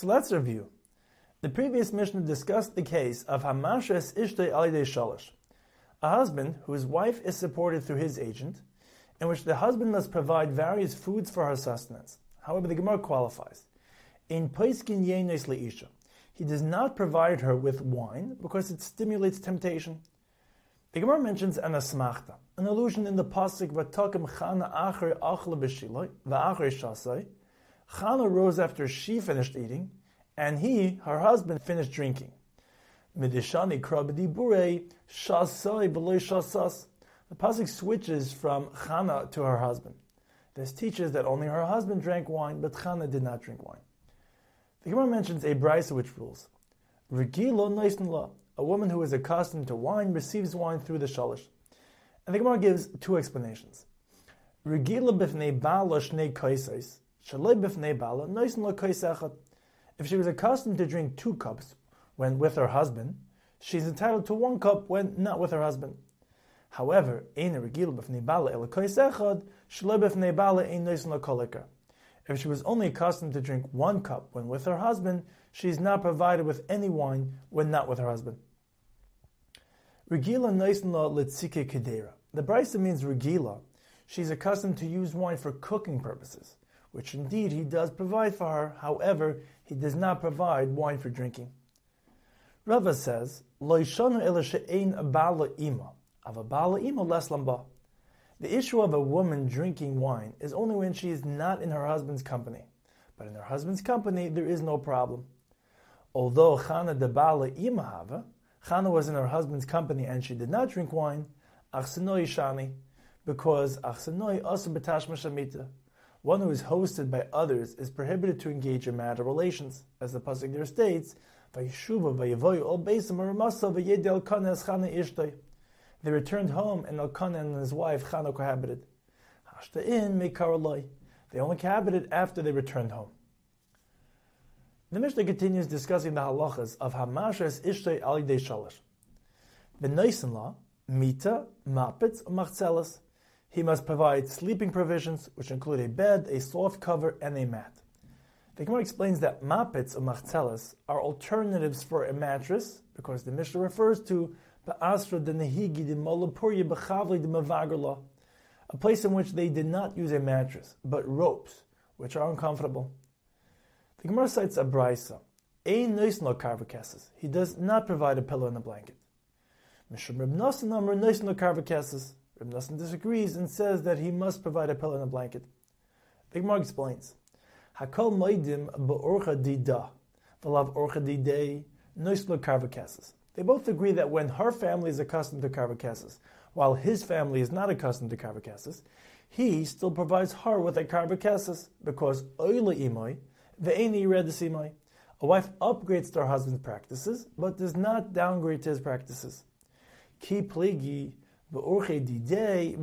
So let's review. The previous Mishnah discussed the case of Hamashes Ishtay Alidei Shalish, a husband whose wife is supported through his agent, in which the husband must provide various foods for her sustenance. However, the Gemara qualifies. In Paiskin Yenes Leisha, he does not provide her with wine because it stimulates temptation. The Gemara mentions an asmachta, an allusion in the pasuk "Vatakim Chana Acher Achle B'Shiloi V'Acher Shasai." Chana rose after she finished eating, and he, her husband, finished drinking. Midishani. The pasuk switches from Chana to her husband. This teaches that only her husband drank wine, but Chana did not drink wine. The Gemara mentions a brisa which rules. A woman who is accustomed to wine receives wine through the shalish. And the Gemara gives two explanations. Regila b'fnei bala shnei kaisais, If she was accustomed to drink two cups when with her husband, she's entitled to one cup when not with her husband. However, if she was only accustomed to drink one cup when with her husband, she is not provided with any wine when not with her husband. Regila noisenla litzike kedera. The brisa means regila. She's accustomed to use wine for cooking purposes which indeed he does provide for her. However, he does not provide wine for drinking. Rava says. The issue of a woman drinking wine is only when she is not in her husband's company. But in her husband's company, there is no problem. Although Chana de Bala Imahava, Chana was in her husband's company and she did not drink wine, Achsenoi Shani, because Achsenoi also betashma shamita. One who is hosted by others is prohibited to engage in marital relations, as the pasuk there states, They returned home, and Elkanah and his wife Chana cohabited. They only cohabited after they returned home. The Mishnah continues discussing the halachas of Hamashas Ishtay Ali De Shalish. The Nisan law, Mita, Mapitz, Machzelas, he must provide sleeping provisions, which include a bed, a soft cover, and a mat. The Gemara explains that mapits or machzelas are alternatives for a mattress, because the Mishnah refers to Ba'asra de Nehigi de Molapurya B'chavli de Mavagarla, a place in which they did not use a mattress, but ropes, which are uncomfortable. The Gemara cites a brisa. Ein no carvacasses. He does not provide a pillow and a blanket. Mishum Reb Nasan Amr no carvacasses. Reb Nassan disagrees and says that he must provide a pillow and a blanket. The Gemara explains, Hakol moidim be'orcha dida, v'lav orcha didei, noislo carvacasses. They both agree that when her family is accustomed to carvacasses, while his family is not accustomed to carvacasses, he still provides her with a carvacasses because oile imoy, ve'eni redesimoi. A wife upgrades to her husband's practices, but does not downgrade to his practices. Ki pligi they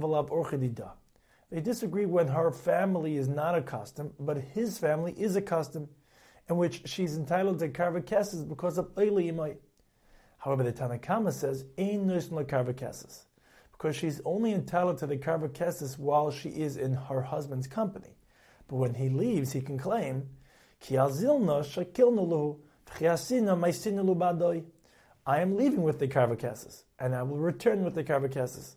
disagree when her family is not accustomed, but his family is accustomed, in which she's entitled to karvakesses because of Eiliyimai. However, the Tanakama says, Ein Nusn karvakesses, because she's only entitled to the karvakesses while she is in her husband's company. But when he leaves, he can claim, Ki azilna shakilna luhu, badoi. I am leaving with the karvakesses, and I will return with the karvakesses.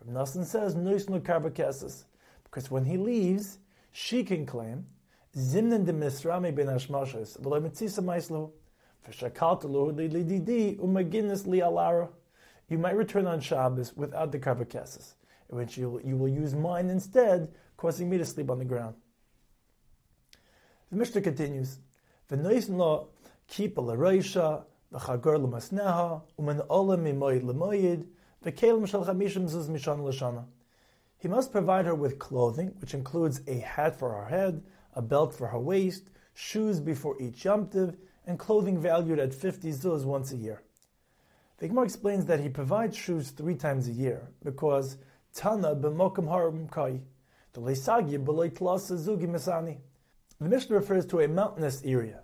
Reb Nassan says, Nois no karvakesses, because when he leaves, she can claim, Zimnen de misrami ben hashmashos, v'lo mitzisa maislo, v'shakaltalu li lididi umaginis li alara. You might return on Shabbos without the karvakesses, in which you, will use mine instead, causing me to sleep on the ground. The Mishnah continues, V'nois no keep a v'chagor l'masneha, umen olam mimoyed l'moyed, v'kelim shel chamishim zuz mishon l'shana. He must provide her with clothing, which includes a hat for her head, a belt for her waist, shoes before each yomtiv, and clothing valued at 50 zuz once a year. The Gemara explains that he provides shoes three times a year, because Tana b'mokum harim kai, the leisagi b'loy tlasa zugi misani. The Mishnah refers to a mountainous area,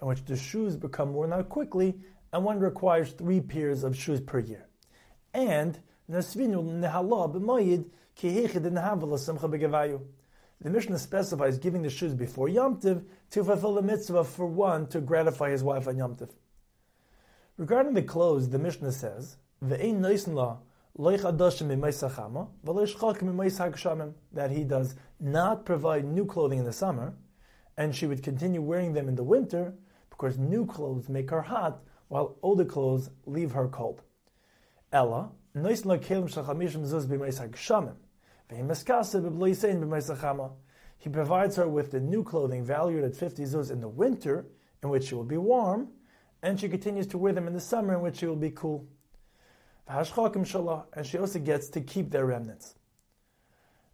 in which the shoes become worn out quickly and one requires three pairs of shoes per year. And The Mishnah specifies giving the shoes before Yom Tiv to fulfill the mitzvah for one to gratify his wife on Yom Tiv. Regarding the clothes, the Mishnah says, "Ve'ein noisen la that he does not provide new clothing in the summer, and she would continue wearing them in the winter because new clothes make her hot, while older clothes leave her cold. Ella, he provides her with the new clothing valued at 50 zuz in the winter, in which she will be warm, and she continues to wear them in the summer, in which she will be cool. And she also gets to keep their remnants.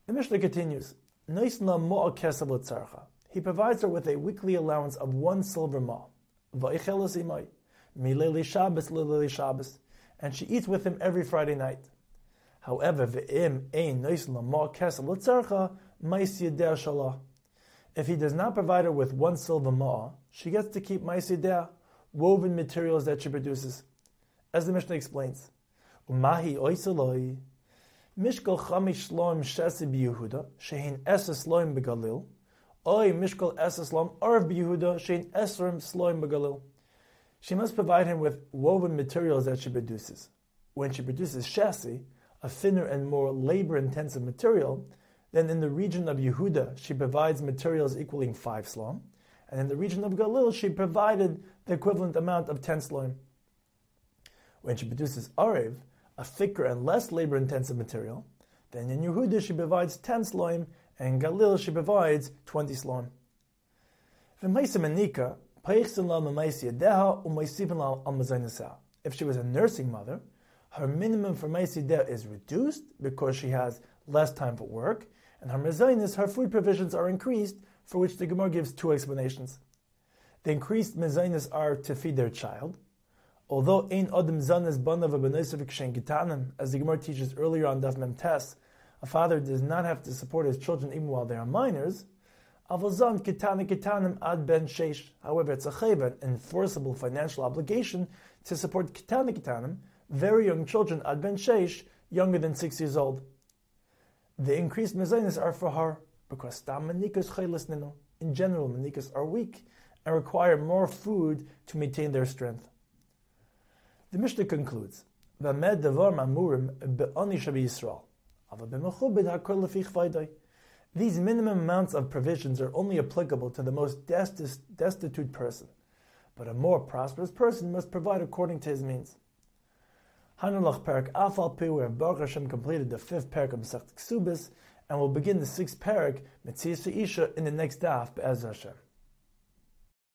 The Mishnah continues. He provides her with a weekly allowance of one silver And she eats with him every Friday night. However, if he does not provide her with one silver ma, she gets to keep ma'asideh, woven materials that she produces. As the Mishnah explains, Umahi Mishkal chamish shloim shesi shehin eses loim begalil, oy mishkal eses loim arv b'Yehuda, shehin esrim sloim begalil. She must provide him with woven materials that she produces. When she produces shesi, a thinner and more labor-intensive material, then in the region of Yehuda, she provides materials equaling five slom, and in the region of Galil, she provided the equivalent amount of ten slom. When she produces arev, a thicker and less labor-intensive material, then in Yehuda she provides 10 sloim, and Galil she provides 20 sloim. If she was a nursing mother, her minimum for Maisideh is reduced because she has less time for work, and her mezainis, her food provisions are increased, for which the Gemara gives two explanations. The increased mezainis are to feed their child, Although ein adam zanes banav as the Gemara teaches earlier on Daf Mem Tes, a father does not have to support his children even while they are minors. Ad ben. However, it's a chayv, an enforceable financial obligation to support kitana very young children ad ben sheish, younger than six years old. The increased mezainis are for her because stam manikas chaylis ninu. In general, manikas are weak and require more food to maintain their strength. The Mishnah concludes, "Vamed devar mamurim be'ani shabi Yisrael, These minimum amounts of provisions are only applicable to the most destitute person, but a more prosperous person must provide according to his means. Hanulach Perak Afal Pi, we have Baruch Hashem completed the fifth Perak of Masech Ksubis, and we'll begin the sixth Perak, Metzias Isha, in the next daf, Be'ez Hashem.